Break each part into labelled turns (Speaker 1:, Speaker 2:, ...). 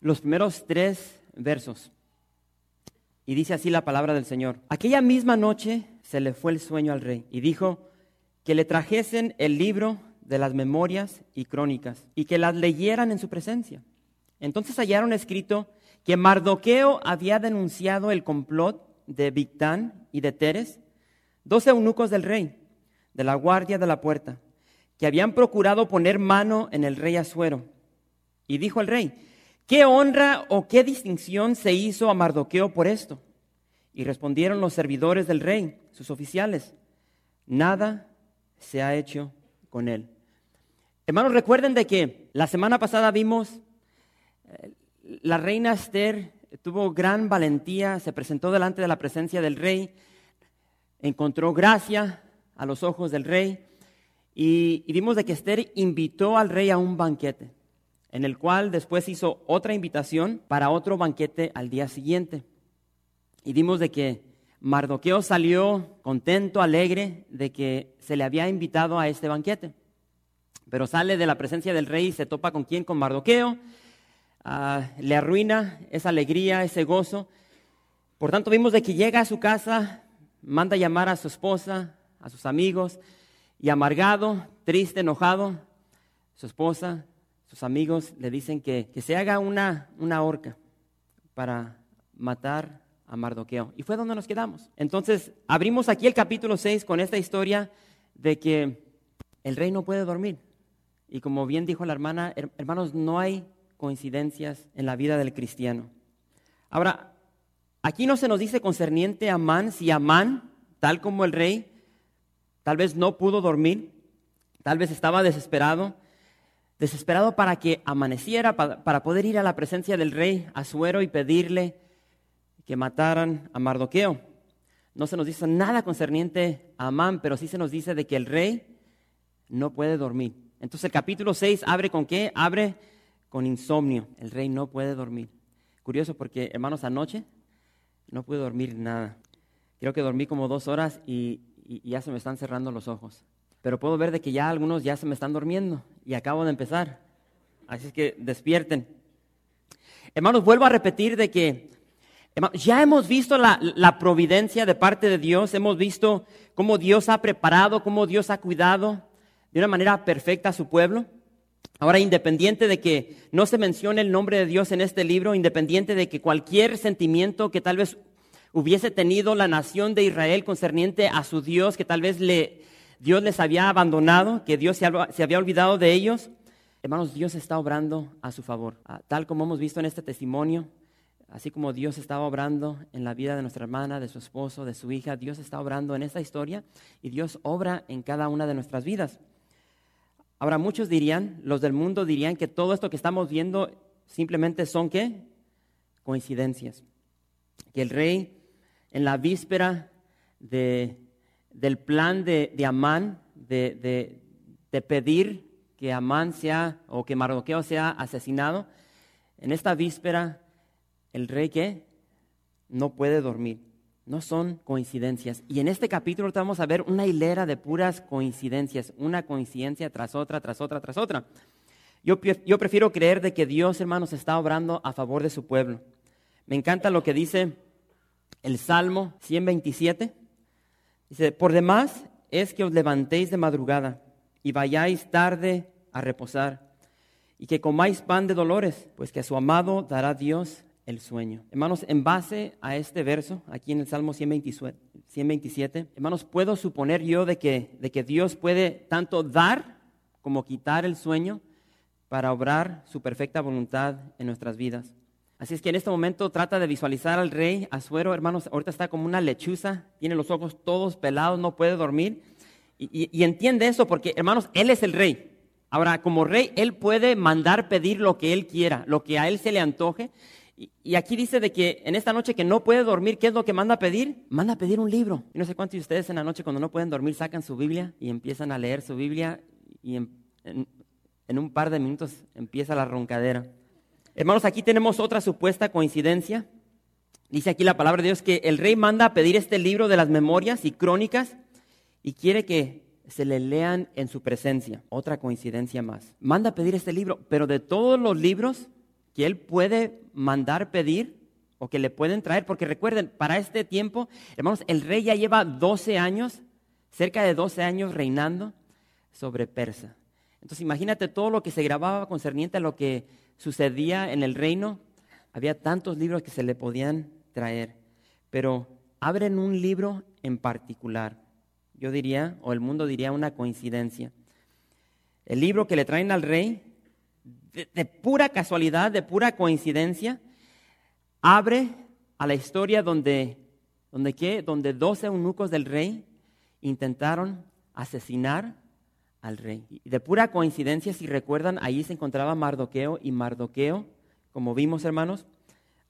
Speaker 1: los primeros tres versos. Y dice así la palabra del Señor. Aquella misma noche se le fue el sueño al rey y dijo que le trajesen el libro de las memorias y crónicas y que las leyeran en su presencia. Entonces hallaron escrito que Mardoqueo había denunciado el complot de Victán y de Teres, dos eunucos del rey, de la guardia de la puerta, que habían procurado poner mano en el rey Asuero. Y dijo el rey, ¿qué honra o qué distinción se hizo a Mardoqueo por esto? Y respondieron los servidores del rey, sus oficiales, nada se ha hecho con él. Hermanos, recuerden de que la semana pasada vimos eh, la reina Esther tuvo gran valentía, se presentó delante de la presencia del rey, encontró gracia a los ojos del rey y, y, vimos de que Esther invitó al rey a un banquete, en el cual después hizo otra invitación para otro banquete al día siguiente. Y vimos de que Mardoqueo salió contento, alegre de que se le había invitado a este banquete. Pero sale de la presencia del rey y se topa con quién, con Mardoqueo. Ah, le arruina esa alegría, ese gozo. Por tanto, vimos de que llega a su casa, manda llamar a su esposa, a sus amigos, y amargado, triste, enojado, su esposa, sus amigos le dicen que, que se haga una, una horca para matar a Mardoqueo. Y fue donde nos quedamos. Entonces, abrimos aquí el capítulo 6 con esta historia de que el rey no puede dormir. Y como bien dijo la hermana, hermanos, no hay coincidencias en la vida del cristiano. Ahora, aquí no se nos dice concerniente a Amán si Amán, tal como el rey, tal vez no pudo dormir, tal vez estaba desesperado, desesperado para que amaneciera, para, poder ir a la presencia del rey Azuero y pedirle que mataran a Mardoqueo. No se nos dice nada concerniente a Amán, pero sí se nos dice de que el rey no puede dormir. Entonces el capítulo 6 abre con qué? Abre con insomnio. El rey no puede dormir. Curioso porque, hermanos, anoche no pude dormir nada. Creo que dormí como dos horas y, ya se me están cerrando los ojos. Pero puedo ver de que ya algunos ya se me están durmiendo y acabo de empezar. Así es que despierten. Hermanos, vuelvo a repetir de que ya hemos visto la, la, providencia de parte de Dios, hemos visto cómo Dios ha preparado, cómo Dios ha cuidado de una manera perfecta a su pueblo. Ahora, independiente de que no se mencione el nombre de Dios en este libro, independiente de que cualquier sentimiento que tal vez hubiese tenido la nación de Israel concerniente a su Dios, que tal vez le, Dios les había abandonado, que Dios se, había olvidado de ellos, hermanos, Dios está obrando a su favor. Ah, tal como hemos visto en este testimonio, así como Dios estaba obrando en la vida de nuestra hermana, de su esposo, de su hija, Dios está obrando en esta historia y Dios obra en cada una de nuestras vidas. Ahora, muchos dirían, los del mundo dirían que todo esto que estamos viendo simplemente son qué? Coincidencias. Que el rey, en la víspera del plan de, Amán, de, pedir que Amán sea, o que Mardoqueo sea asesinado, en esta víspera, el rey que no puede dormir. No son coincidencias. Y en este capítulo vamos a ver una hilera de puras coincidencias, una coincidencia tras otra, tras otra, tras otra. Yo, yo prefiero creer de que Dios, hermanos, está obrando a favor de su pueblo. Me encanta lo que dice el Salmo 127. Dice, por demás es que os levantéis de madrugada y vayáis tarde a reposar y que comáis pan de dolores, pues que a su amado dará Dios el sueño. Hermanos, en base a este verso, aquí en el Salmo 127, hermanos, puedo suponer yo de que, de que Dios puede tanto dar como quitar el sueño para obrar su perfecta voluntad en nuestras vidas. Así es que en este momento trata de visualizar al rey Azuero, hermanos, ahorita está como una lechuza, tiene los ojos todos pelados, no puede dormir. Y, entiende eso porque, hermanos, él es el rey. Ahora, como rey, él puede mandar pedir lo que él quiera, lo que a él se le antoje. Y, aquí dice de que en esta noche que no puede dormir, ¿qué es lo que manda a pedir? Manda a pedir un libro. Y no sé cuántos de ustedes en la noche cuando no pueden dormir sacan su Biblia y empiezan a leer su Biblia y en un par de minutos empieza la roncadera. Hermanos, aquí tenemos otra supuesta coincidencia. Dice aquí la palabra de Dios que el rey manda a pedir este libro de las memorias y crónicas y quiere que se le lean en su presencia. Otra coincidencia más. Manda a pedir este libro, pero de todos los libros que él puede mandar pedir o que le pueden traer, porque recuerden, para este tiempo, hermanos, el rey ya lleva 12 años, cerca de 12 años reinando sobre Persa. Entonces imagínate todo lo que se grababa concerniente a lo que sucedía en el reino. Había tantos libros que se le podían traer, pero abren un libro en particular yo diría, o el mundo diría una coincidencia. El libro que le traen al rey, de, pura casualidad, de pura coincidencia, abre a la historia donde, donde, ¿qué? donde 12 eunucos del rey intentaron asesinar al rey. Y de pura coincidencia, si recuerdan, ahí se encontraba Mardoqueo y Mardoqueo, como vimos hermanos,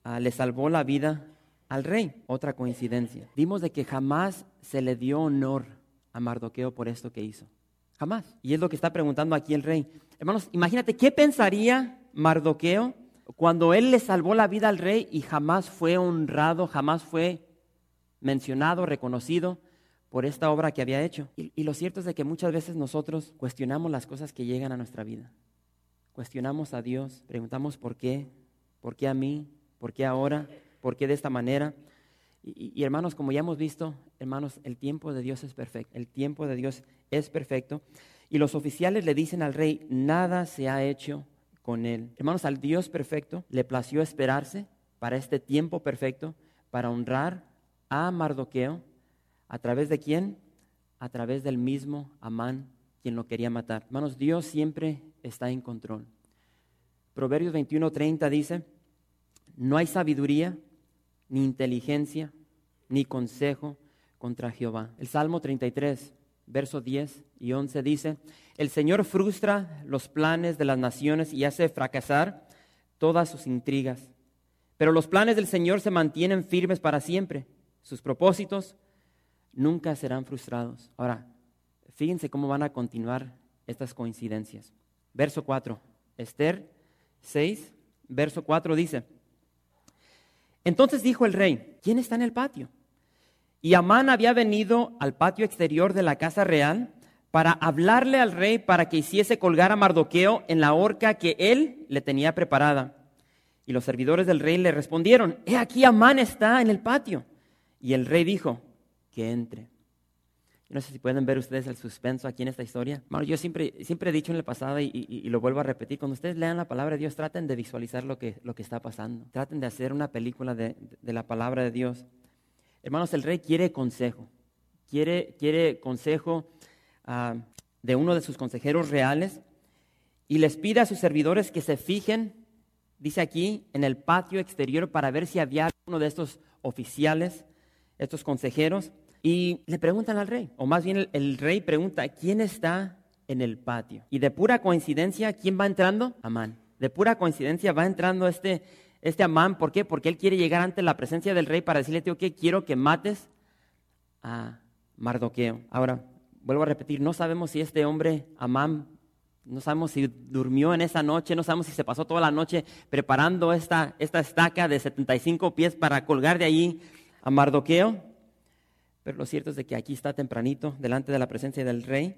Speaker 1: ah, le salvó la vida al rey. Otra coincidencia. Vimos de que jamás se le dio honor a Mardoqueo por esto que hizo. Jamás. Y es lo que está preguntando aquí el rey. Hermanos, imagínate qué pensaría Mardoqueo cuando él le salvó la vida al rey y jamás fue honrado, jamás fue mencionado, reconocido por esta obra que había hecho. Y, y, lo cierto es de que muchas veces nosotros cuestionamos las cosas que llegan a nuestra vida. Cuestionamos a Dios, preguntamos por qué, por qué a mí, por qué ahora, por qué de esta manera. Y, hermanos, como ya hemos visto, hermanos, el tiempo de Dios es perfecto. El tiempo de Dios es perfecto. Y los oficiales le dicen al rey, nada se ha hecho con él. Hermanos, al Dios perfecto le plació esperarse para este tiempo perfecto, para honrar a Mardoqueo. ¿A través de quién? A través del mismo Amán, quien lo quería matar. Hermanos, Dios siempre está en control. Proverbios 21:30 dice, no hay sabiduría ni inteligencia ni consejo contra Jehová. El Salmo 33, versos 10 y 11 dice, el Señor frustra los planes de las naciones y hace fracasar todas sus intrigas. Pero los planes del Señor se mantienen firmes para siempre. Sus propósitos nunca serán frustrados. Ahora, fíjense cómo van a continuar estas coincidencias. Verso 4, Esther 6, verso 4 dice, entonces dijo el rey, ¿quién está en el patio? Y Amán había venido al patio exterior de la casa real para hablarle al rey para que hiciese colgar a Mardoqueo en la horca que él le tenía preparada. Y los servidores del rey le respondieron, he aquí Amán está en el patio. Y el rey dijo, que entre. No sé si pueden ver ustedes el suspenso aquí en esta historia. Bueno, yo siempre, siempre he dicho en el pasado y, lo vuelvo a repetir, cuando ustedes lean la palabra de Dios, traten de visualizar lo que, lo que está pasando. Traten de hacer una película de, la palabra de Dios. Hermanos, el rey quiere consejo. Quiere, quiere consejo ah, de uno de sus consejeros reales y les pide a sus servidores que se fijen, dice aquí, en el patio exterior para ver si había uno de estos oficiales, estos consejeros y le preguntan al rey, o más bien el, rey pregunta, ¿quién está en el patio? Y de pura coincidencia, ¿quién va entrando? Amán. De pura coincidencia va entrando este, este Amán. ¿Por qué? Porque él quiere llegar ante la presencia del rey para decirle, tío, que quiero que mates a Mardoqueo. Ahora, vuelvo a repetir, no sabemos si este hombre, Amán, no sabemos si durmió en esa noche, no sabemos si se pasó toda la noche preparando esta, esta estaca de 75 pies para colgar de allí a Mardoqueo. Pero lo cierto es de que aquí está tempranito, delante de la presencia del rey,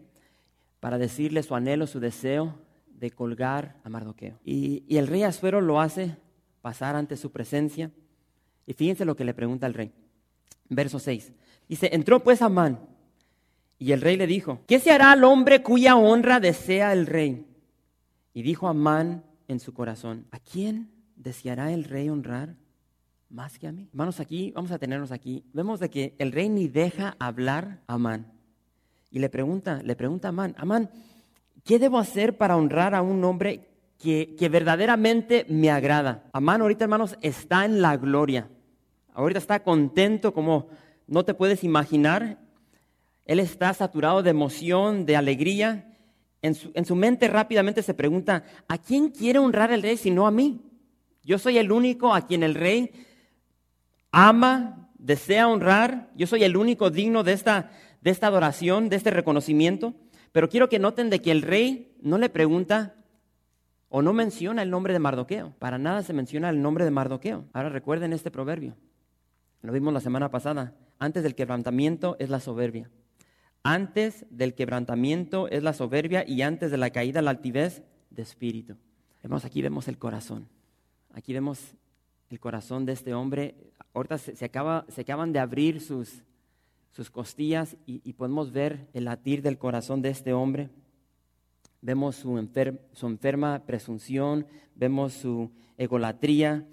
Speaker 1: para decirle su anhelo, su deseo de colgar a Mardoqueo. Y, el rey Asuero lo hace pasar ante su presencia. Y fíjense lo que le pregunta al rey. Verso 6. Dice, entró pues Amán. Y el rey le dijo, ¿qué se hará al hombre cuya honra desea el rey? Y dijo Amán en su corazón, ¿a quién deseará el rey honrar? Más que a mí. Hermanos, aquí, vamos a tenernos aquí. Vemos de que el rey ni deja hablar a Amán. Y le pregunta, le pregunta a Amán, Amán, ¿qué debo hacer para honrar a un hombre que, que verdaderamente me agrada? Amán ahorita, hermanos, está en la gloria. Ahorita está contento como no te puedes imaginar. Él está saturado de emoción, de alegría. En su, en su mente rápidamente se pregunta, ¿a quién quiere honrar el rey si no a mí? Yo soy el único a quien el rey ama, desea honrar. Yo soy el único digno de esta, de esta adoración, de este reconocimiento. Pero quiero que noten de que el rey no le pregunta o no menciona el nombre de Mardoqueo. Para nada se menciona el nombre de Mardoqueo. Ahora recuerden este proverbio. Lo vimos la semana pasada. Antes del quebrantamiento es la soberbia. Antes del quebrantamiento es la soberbia y antes de la caída la altivez de espíritu. Vemos aquí vemos el corazón. Aquí vemos el corazón de este hombre. Ahorita se, acaba, se acaban de abrir sus, sus costillas y, podemos ver el latir del corazón de este hombre. Vemos su, enferma presunción, vemos su egolatría,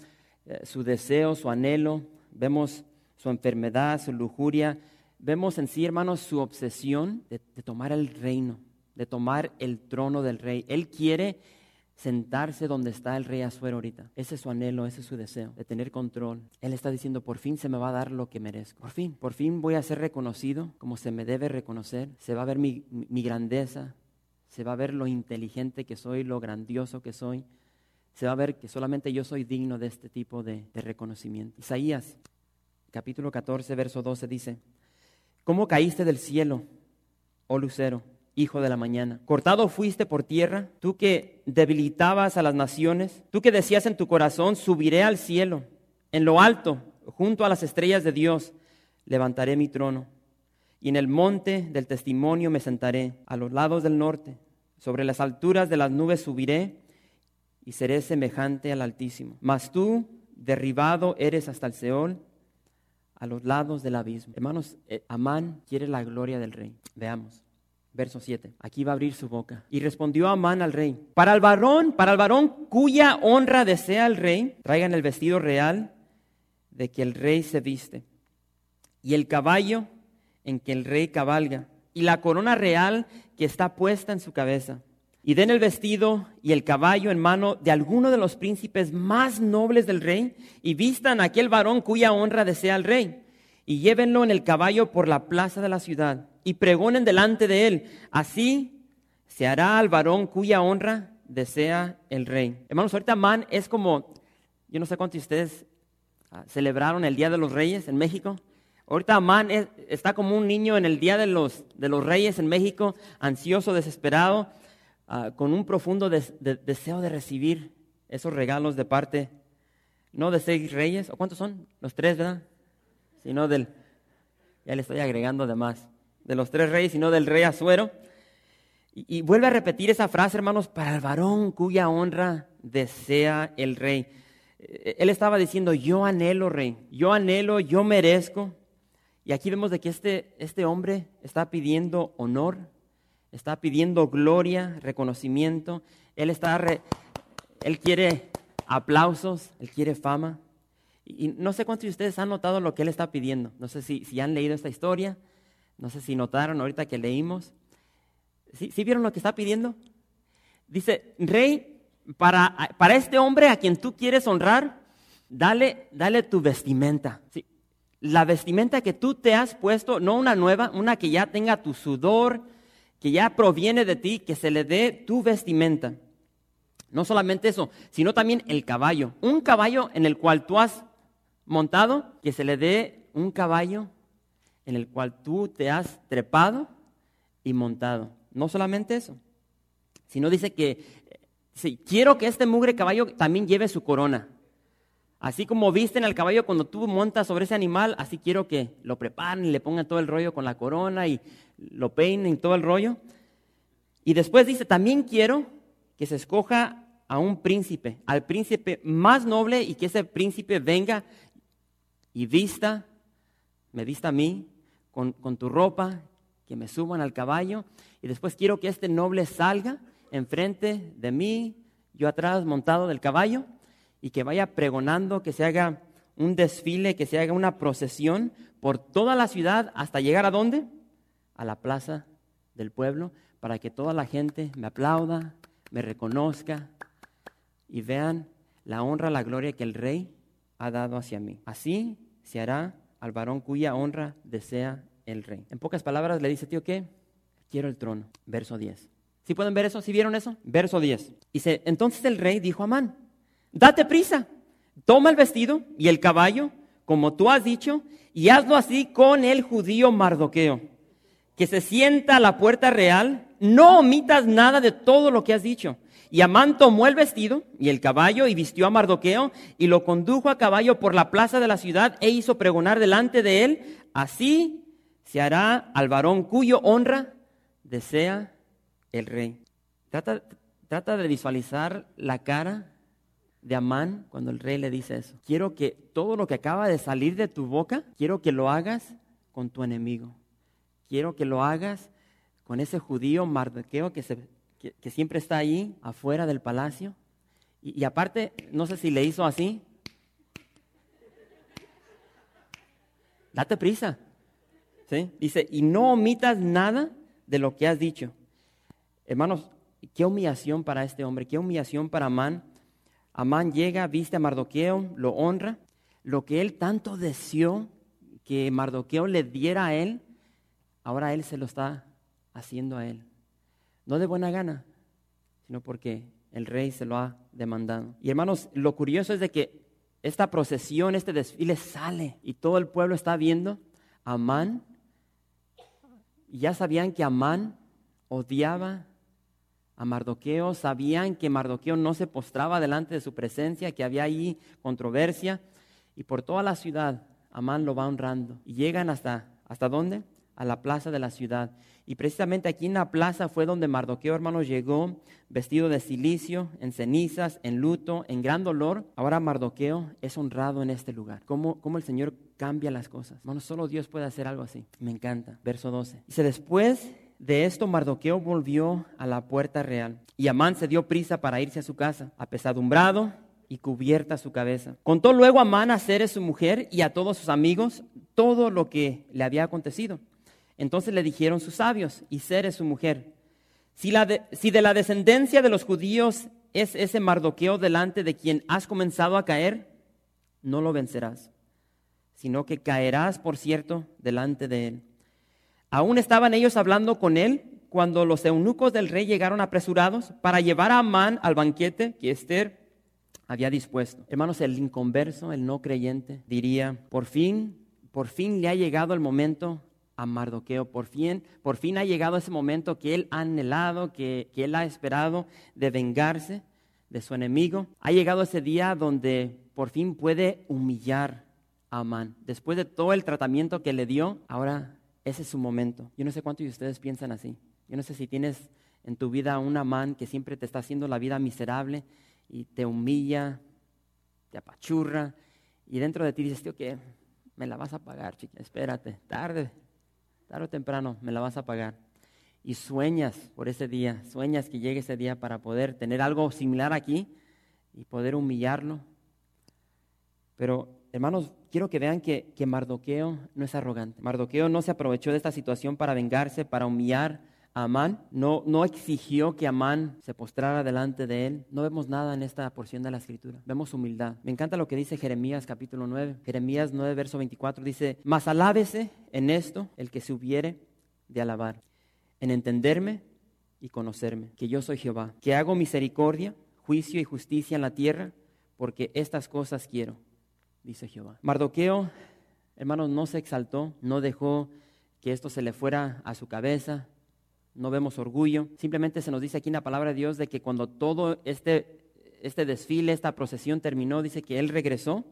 Speaker 1: eh, su deseo, su anhelo, vemos su enfermedad, su lujuria, vemos en sí, hermanos, su obsesión de tomar el reino, de tomar el trono del rey. Él quiere sentarse donde está el rey Azuero ahorita. Ese es su anhelo, ese es su deseo, de tener control. Él está diciendo, por fin se me va a dar lo que merezco. Por fin, por fin voy a ser reconocido como se me debe reconocer. Se va a ver mi, grandeza, se va a ver lo inteligente que soy, lo grandioso que soy. Se va a ver que solamente yo soy digno de este tipo de, de reconocimiento. Isaías, capítulo 14, verso 12 dice, ¿cómo caíste del cielo, oh lucero? Hijo de la mañana. Cortado fuiste por tierra, tú que debilitabas a las naciones, tú que decías en tu corazón, subiré al cielo, en lo alto, junto a las estrellas de Dios, levantaré mi trono. Y en el monte del testimonio me sentaré, a los lados del norte, sobre las alturas de las nubes subiré y seré semejante al Altísimo. Mas tú, derribado eres hasta el Seol, a los lados del abismo. Hermanos, eh, Amán quiere la gloria del rey. Veamos. Verso 7. Aquí va a abrir su boca. Y respondió Amán al rey: Para el varón, para el varón cuya honra desea el rey, traigan el vestido real de que el rey se viste, y el caballo en que el rey cabalga, y la corona real que está puesta en su cabeza. Y den el vestido y el caballo en mano de alguno de los príncipes más nobles del rey, y vistan a aquel varón cuya honra desea el rey, y llévenlo en el caballo por la plaza de la ciudad y pregonen delante de él. Así se hará al varón cuya honra desea el rey. Hermanos, ahorita Man es como, yo no sé cuántos de ustedes ah, celebraron el Día de los Reyes en México. Ahorita Amán está como un niño en el Día de los, de los Reyes en México, ansioso, desesperado, ah, con un profundo deseo de recibir esos regalos de parte, no de seis reyes, ¿o cuántos son? Los tres, ¿verdad? Sino del, ya le estoy agregando de más de los tres reyes, sino del rey Azuero. Y, vuelve a repetir esa frase, hermanos, para el varón cuya honra desea el rey. Eh, él estaba diciendo, yo anhelo, rey, yo anhelo, yo merezco. Y aquí vemos de que este, este hombre está pidiendo honor, está pidiendo gloria, reconocimiento. Él, está él quiere aplausos, él quiere fama. Y, no sé cuántos de ustedes han notado lo que él está pidiendo. No sé si, si han leído esta historia. No sé si notaron ahorita que leímos. ¿Sí, vieron lo que está pidiendo? Dice, rey, para, para, este hombre a quien tú quieres honrar, dale, dale tu vestimenta. La vestimenta que tú te has puesto, no una nueva, una que ya tenga tu sudor, que ya proviene de ti, que se le dé tu vestimenta. No solamente eso, sino también el caballo. Un caballo en el cual tú has montado, que se le dé un caballo en el cual tú te has trepado y montado. No solamente eso, sino dice que si quiero que este mugre caballo también lleve su corona. Así como visten al caballo cuando tú montas sobre ese animal, así quiero que lo preparen y le pongan todo el rollo con la corona y lo peinen todo el rollo. Y después dice, también quiero que se escoja a un príncipe, al príncipe más noble y que ese príncipe venga y vista, me vista a mí con, tu ropa, que me suban al caballo, y después quiero que este noble salga enfrente de mí, yo atrás montado del caballo, y que vaya pregonando, que se haga un desfile, que se haga una procesión por toda la ciudad hasta llegar a dónde? A la plaza del pueblo, para que toda la gente me aplauda, me reconozca y vean la honra, la gloria que el rey ha dado hacia mí. Así se hará al varón cuya honra desea el rey. En pocas palabras le dice, tío, ¿qué? Quiero el trono. Verso 10. ¿Sí pueden ver eso? ¿Sí vieron eso? Verso 10. Dice, entonces el rey dijo a Amán, date prisa, toma el vestido y el caballo, como tú has dicho, y hazlo así con el judío Mardoqueo, que se sienta a la puerta real, no omitas nada de todo lo que has dicho. Y Amán tomó el vestido y el caballo y vistió a Mardoqueo y lo condujo a caballo por la plaza de la ciudad e hizo pregonar delante de él, así se hará al varón cuyo honra desea el rey. Trata, trata de visualizar la cara de Amán cuando el rey le dice eso. Quiero que todo lo que acaba de salir de tu boca, quiero que lo hagas con tu enemigo. Quiero que lo hagas con ese judío Mardoqueo que, se, que, siempre está ahí afuera del palacio. Y, y aparte, no sé si le hizo así. Date prisa. ¿Sí? Dice, y no omitas nada de lo que has dicho. Hermanos, qué humillación para este hombre, qué humillación para Amán. Amán llega, viste a Mardoqueo, lo honra. Lo que él tanto deseó que Mardoqueo le diera a él, ahora él se lo está haciendo a él. No de buena gana, sino porque el rey se lo ha demandado. Y hermanos, lo curioso es de que esta procesión, este desfile sale y todo el pueblo está viendo a Amán. Y ya sabían que Amán odiaba a Mardoqueo, sabían que Mardoqueo no se postraba delante de su presencia, que había ahí controversia, y por toda la ciudad Amán lo va honrando. Y llegan hasta, ¿hasta dónde? A la plaza de la ciudad. Y precisamente aquí en la plaza fue donde Mardoqueo, hermanos, llegó vestido de silicio, en cenizas, en luto, en gran dolor. Ahora Mardoqueo es honrado en este lugar. ¿Cómo, cómo el Señor cambia las cosas? Hermanos, solo Dios puede hacer algo así. Me encanta. Verso 12. Dice, después de esto Mardoqueo volvió a la puerta real y Amán se dio prisa para irse a su casa, apesadumbrado y cubierta su cabeza. Contó luego Amán a Ceres su mujer y a todos sus amigos todo lo que le había acontecido. Entonces le dijeron sus sabios y Ceres su mujer, si, de, si de la descendencia de los judíos es ese Mardoqueo delante de quien has comenzado a caer, no lo vencerás, sino que caerás, por cierto, delante de él. Aún estaban ellos hablando con él cuando los eunucos del rey llegaron apresurados para llevar a Amán al banquete que Esther había dispuesto. Hermanos, el inconverso, el no creyente, diría, por fin, por fin le ha llegado el momento a Mardoqueo, por fin, por fin ha llegado ese momento que él ha anhelado, que, que él ha esperado de vengarse de su enemigo. Ha llegado ese día donde por fin puede humillar a Amán. Después de todo el tratamiento que le dio, ahora ese es su momento. Yo no sé cuántos de ustedes piensan así. Yo no sé si tienes en tu vida una man que siempre te está haciendo la vida miserable y te humilla, te apachurra y dentro de ti dices, tío, que me la vas a pagar, chica, espérate, tarde, tarde o temprano me la vas a pagar. Y sueñas por ese día, sueñas que llegue ese día para poder tener algo similar aquí y poder humillarlo. Pero hermanos, quiero que vean que, Mardoqueo no es arrogante. Mardoqueo no se aprovechó de esta situación para vengarse, para humillar Amán. No, no exigió que Amán se postrara delante de él. No vemos nada en esta porción de la escritura. Vemos humildad. Me encanta lo que dice Jeremías capítulo 9. Jeremías 9, verso 24 dice, mas alábese en esto el que se hubiere de alabar, en entenderme y conocerme, que yo soy Jehová, que hago misericordia, juicio y justicia en la tierra, porque estas cosas quiero dice Jehová. Mardoqueo, hermanos, no se exaltó, no dejó que esto se le fuera a su cabeza, no vemos orgullo, simplemente se nos dice aquí en la palabra de Dios de que cuando todo este, este desfile, esta procesión terminó, dice que él regresó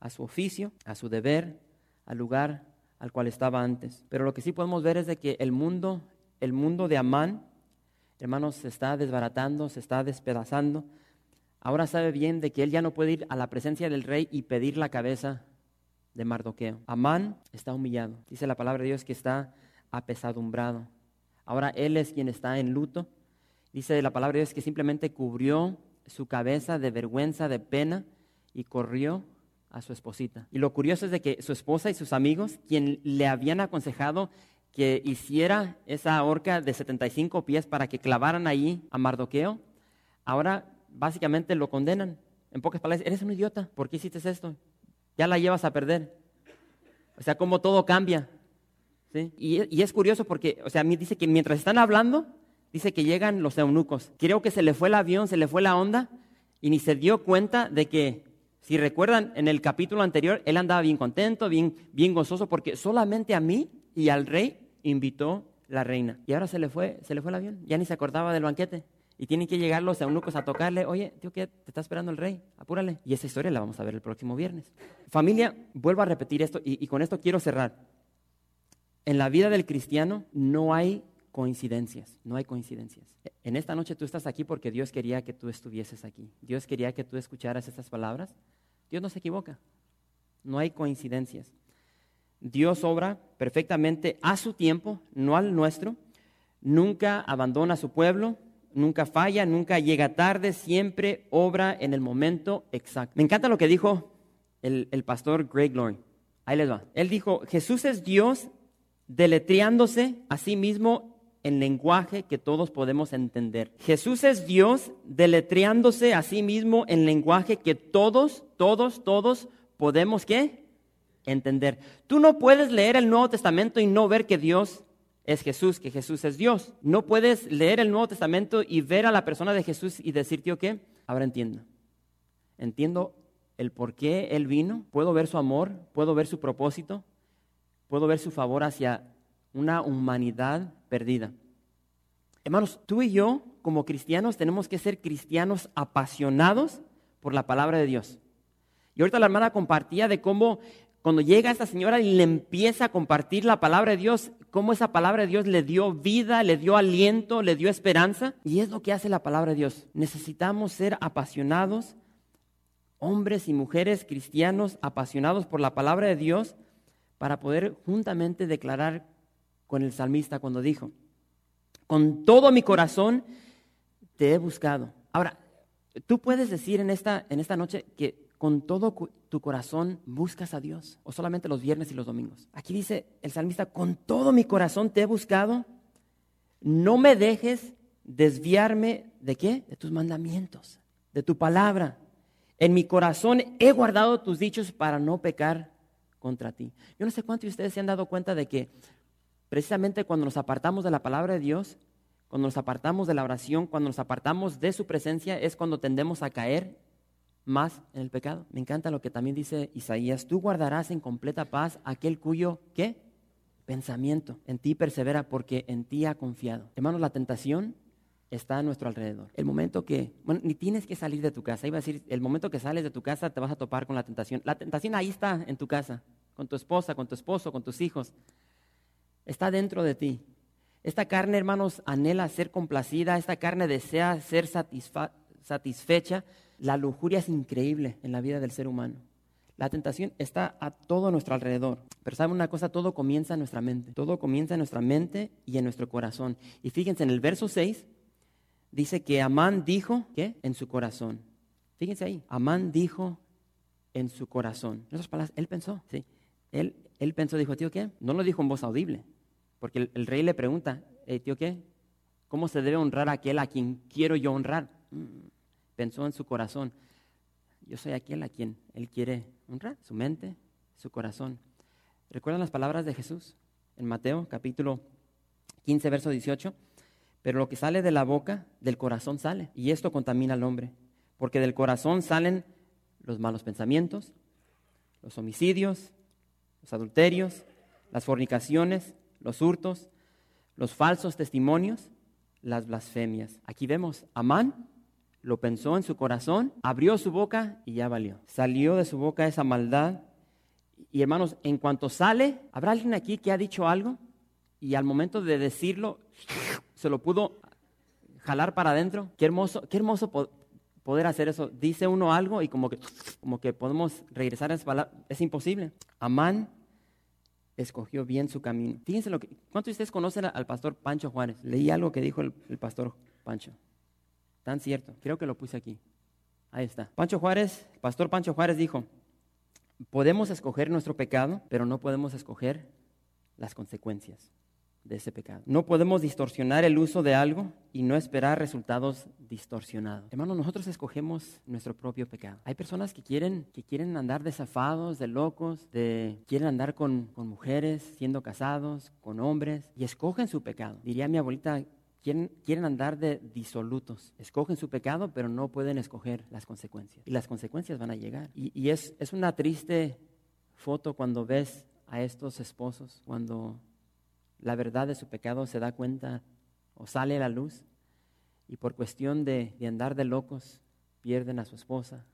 Speaker 1: a su oficio, a su deber, al lugar al cual estaba antes. Pero lo que sí podemos ver es de que el mundo, el mundo de Amán, hermanos, se está desbaratando, se está despedazando, ahora sabe bien de que él ya no puede ir a la presencia del rey y pedir la cabeza de Mardoqueo. Amán está humillado. Dice la palabra de Dios que está apesadumbrado. Ahora él es quien está en luto. Dice la palabra de Dios que simplemente cubrió su cabeza de vergüenza, de pena y corrió a su esposita. Y lo curioso es de que su esposa y sus amigos, quien le habían aconsejado que hiciera esa horca de 75 pies para que clavaran ahí a Mardoqueo, ahora básicamente lo condenan. En pocas palabras, eres un idiota, ¿por qué hiciste esto? Ya la llevas a perder. O sea, como todo cambia. Y, es curioso porque, o sea, dice que mientras están hablando, dice que llegan los eunucos. Creo que se le fue el avión, se le fue la onda y ni se dio cuenta de que, si recuerdan, en el capítulo anterior, él andaba bien contento, bien, bien gozoso, porque solamente a mí y al rey invitó la reina. Y ahora se le fue, se le fue el avión, ya ni se acordaba del banquete. Y tienen que llegar los eunucos a tocarle, oye, tío, ¿qué? Te está esperando el rey, apúrale. Y esa historia la vamos a ver el próximo viernes. Familia, vuelvo a repetir esto y con esto quiero cerrar. En la vida del cristiano no hay coincidencias, no hay coincidencias. En esta noche tú estás aquí porque Dios quería que tú estuvieses aquí. Dios quería que tú escucharas estas palabras. Dios no se equivoca, no hay coincidencias. Dios obra perfectamente a su tiempo, no al nuestro. Nunca abandona a su pueblo, nunca falla, nunca llega tarde, siempre obra en el momento exacto. Me encanta lo que dijo el, el pastor Greg Glory. Ahí les va. Él dijo, Jesús es Dios deletreándose a sí mismo en lenguaje que todos podemos entender. Jesús es Dios deletreándose a sí mismo en lenguaje que todos, todos, todos podemos qué? Entender. Tú no puedes leer el Nuevo Testamento y no ver que Dios es Jesús, que Jesús es Dios. No puedes leer el Nuevo Testamento y ver a la persona de Jesús y decir, tío, ¿qué? Ahora entiendo. Entiendo el por qué Él vino, puedo ver su amor, puedo ver su propósito, puedo ver su favor hacia una humanidad perdida. Hermanos, tú y yo como cristianos tenemos que ser cristianos apasionados por la palabra de Dios. Y ahorita la hermana compartía de cómo cuando llega esta señora y le empieza a compartir la palabra de Dios, cómo esa palabra de Dios le dio vida, le dio aliento, le dio esperanza. Y es lo que hace la palabra de Dios. Necesitamos ser apasionados, hombres y mujeres cristianos apasionados por la palabra de Dios, para poder juntamente declarar con el salmista cuando dijo, con todo mi corazón te he buscado. Ahora, tú puedes decir en esta, en esta noche que con todo tu corazón buscas a Dios, o solamente los viernes y los domingos. Aquí dice el salmista, con todo mi corazón te he buscado, no me dejes desviarme de qué? De tus mandamientos, de tu palabra. En mi corazón he guardado tus dichos para no pecar contra ti. Yo no sé cuántos de ustedes se han dado cuenta de que precisamente cuando nos apartamos de la palabra de Dios, cuando nos apartamos de la oración, cuando nos apartamos de su presencia, es cuando tendemos a caer más en el pecado. Me encanta lo que también dice Isaías, tú guardarás en completa paz aquel cuyo, ¿qué? Pensamiento en ti persevera porque en ti ha confiado. Hermanos, la tentación está a nuestro alrededor. El momento que, bueno, ni tienes que salir de tu casa. Iba a decir, el momento que sales de tu casa te vas a topar con la tentación. La tentación ahí está en tu casa, con tu esposa, con tu esposo, con tus hijos. Está dentro de ti. Esta carne, hermanos, anhela ser complacida, esta carne desea ser satisfecha. La lujuria es increíble en la vida del ser humano. La tentación está a todo nuestro alrededor. Pero saben una cosa, todo comienza en nuestra mente. Todo comienza en nuestra mente y en nuestro corazón. Y fíjense, en el verso 6 dice que Amán dijo, ¿qué? En su corazón. Fíjense ahí, Amán dijo en su corazón. En otras palabras, él pensó, ¿sí? Él, él pensó, dijo, tío, ¿qué? No lo dijo en voz audible. Porque el, rey le pregunta, tío, ¿qué? ¿Cómo se debe honrar a aquel a quien quiero yo honrar? Mm, pensó en su corazón. Yo soy aquel a quien él quiere honrar, su mente, su corazón. ¿Recuerdan las palabras de Jesús en Mateo capítulo 15, verso 18? Pero lo que sale de la boca, del corazón sale. Y esto contamina al hombre. Porque del corazón salen los malos pensamientos, los homicidios, los adulterios, las fornicaciones, los hurtos, los falsos testimonios, las blasfemias. Aquí vemos, Amán lo pensó en su corazón, abrió su boca y ya valió. Salió de su boca esa maldad. Y hermanos, en cuanto sale, ¿habrá alguien aquí que ha dicho algo? Y al momento de decirlo, se lo pudo jalar para adentro. Qué hermoso, qué hermoso poder hacer eso. Dice uno algo y como que, como que podemos regresar a esa palabra. Es imposible. Amán escogió bien su camino. Fíjense lo que. ¿Cuántos de ustedes conocen al pastor Pancho Juárez? Leí algo que dijo el, pastor Pancho. Tan cierto. Creo que lo puse aquí. Ahí está. Pancho Juárez, pastor Pancho Juárez dijo: Podemos escoger nuestro pecado, pero no podemos escoger las consecuencias de ese pecado. No podemos distorsionar el uso de algo y no esperar resultados distorsionados. Hermanos, nosotros escogemos nuestro propio pecado. Hay personas que quieren, que quieren andar desafados, de locos, de, quieren andar con, con mujeres, siendo casados, con hombres, y escogen su pecado. Diría mi abuelita, quieren, quieren andar de disolutos. Escogen su pecado, pero no pueden escoger las consecuencias. Y las consecuencias van a llegar. Y, y es, es una triste foto cuando ves a estos esposos, cuando la verdad de su pecado se da cuenta o sale a la luz y por cuestión de, de andar de locos pierden a su esposa,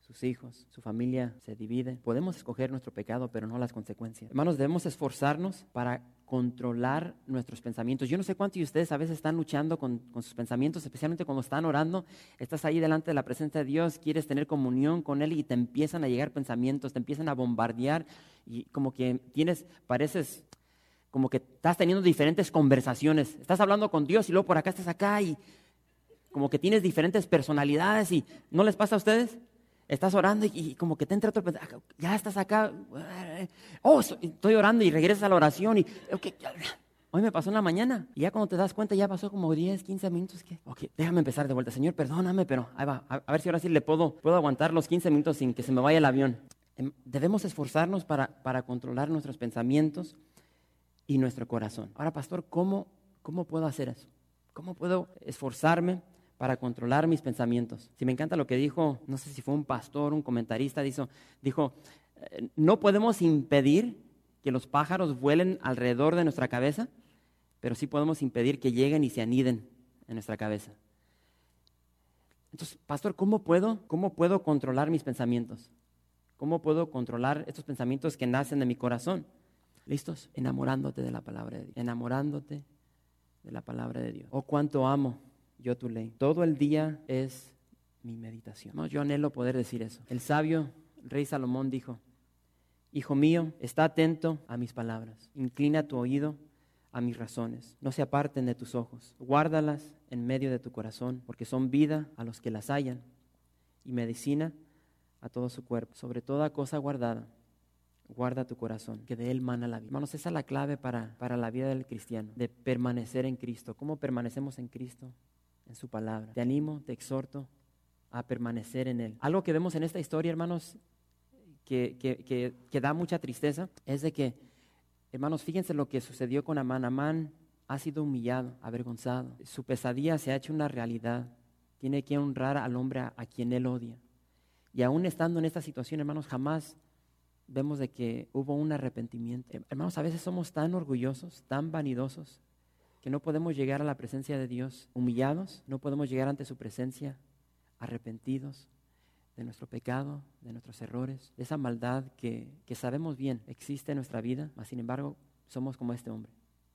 Speaker 1: sus hijos, su familia se divide. Podemos escoger nuestro pecado, pero no las consecuencias. Hermanos, debemos esforzarnos para controlar nuestros pensamientos. Yo no sé cuántos de ustedes a veces están luchando con, con, sus pensamientos, especialmente cuando están orando. Estás ahí delante de la presencia de Dios, quieres tener comunión con Él y te empiezan a llegar pensamientos, te empiezan a bombardear y como que tienes, pareces como que estás teniendo diferentes conversaciones. Estás hablando con Dios y luego por acá estás acá y como que tienes diferentes personalidades y ¿no les pasa a ustedes? Estás orando y, como que te entra otro pensamiento, ya estás acá, oh, estoy orando y regresas a la oración y, okay, hoy me pasó en la mañana y ya cuando te das cuenta ya pasó como 10, 15 minutos. Que, ok, déjame empezar de vuelta, Señor, perdóname, pero ahí va, a, a ver si ahora sí le puedo, puedo aguantar los 15 minutos sin que se me vaya el avión. Em, debemos esforzarnos para, para controlar nuestros pensamientos y nuestro corazón. Ahora, pastor, ¿cómo, ¿cómo puedo hacer eso? ¿Cómo puedo esforzarme para controlar mis pensamientos? Si me encanta lo que dijo, no sé si fue un pastor, un comentarista, dijo, dijo eh, no podemos impedir que los pájaros vuelen alrededor de nuestra cabeza, pero sí podemos impedir que lleguen y se aniden en nuestra cabeza. Entonces, pastor, ¿cómo puedo, cómo puedo controlar mis pensamientos? ¿Cómo puedo controlar estos pensamientos que nacen de mi corazón? ¿Listos? Enamorándote de la palabra de Dios. Enamorándote de la palabra de Dios. Oh, cuánto amo yo tu ley. Todo el día es mi meditación. No, yo anhelo poder decir eso. El sabio rey Salomón dijo, Hijo mío, está atento a mis palabras. Inclina tu oído a mis razones. No se aparten de tus ojos. Guárdalas en medio de tu corazón, porque son vida a los que las hallan y medicina a todo su cuerpo. Sobre toda cosa guardada guarda tu corazón, que de él mana la vida. Hermanos, esa es la clave para, para la vida del cristiano, de permanecer en Cristo. ¿Cómo permanecemos en Cristo? En su palabra. Te animo, te exhorto a permanecer en Él. Algo que vemos en esta historia, hermanos, que, que, que, da mucha tristeza, es de que, hermanos, fíjense lo que sucedió con Amán. Amán ha sido humillado, avergonzado. Su pesadilla se ha hecho una realidad. Tiene que honrar al hombre a, a quien él odia. Y aún estando en esta situación, hermanos, jamás vemos de que hubo un arrepentimiento. Hermanos, a veces somos tan orgullosos, tan vanidosos, que no podemos llegar a la presencia de Dios humillados, no podemos llegar ante su presencia arrepentidos de nuestro pecado, de nuestros errores, de esa maldad que, que sabemos bien existe en nuestra vida, mas sin embargo somos como este hombre,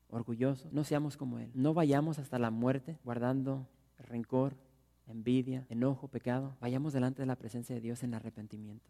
Speaker 1: orgullosos. No seamos como él. No vayamos hasta la muerte guardando rencor, envidia, enojo, pecado. Vayamos delante de la presencia de Dios en arrepentimiento,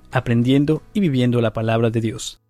Speaker 2: aprendiendo y viviendo la palabra de Dios.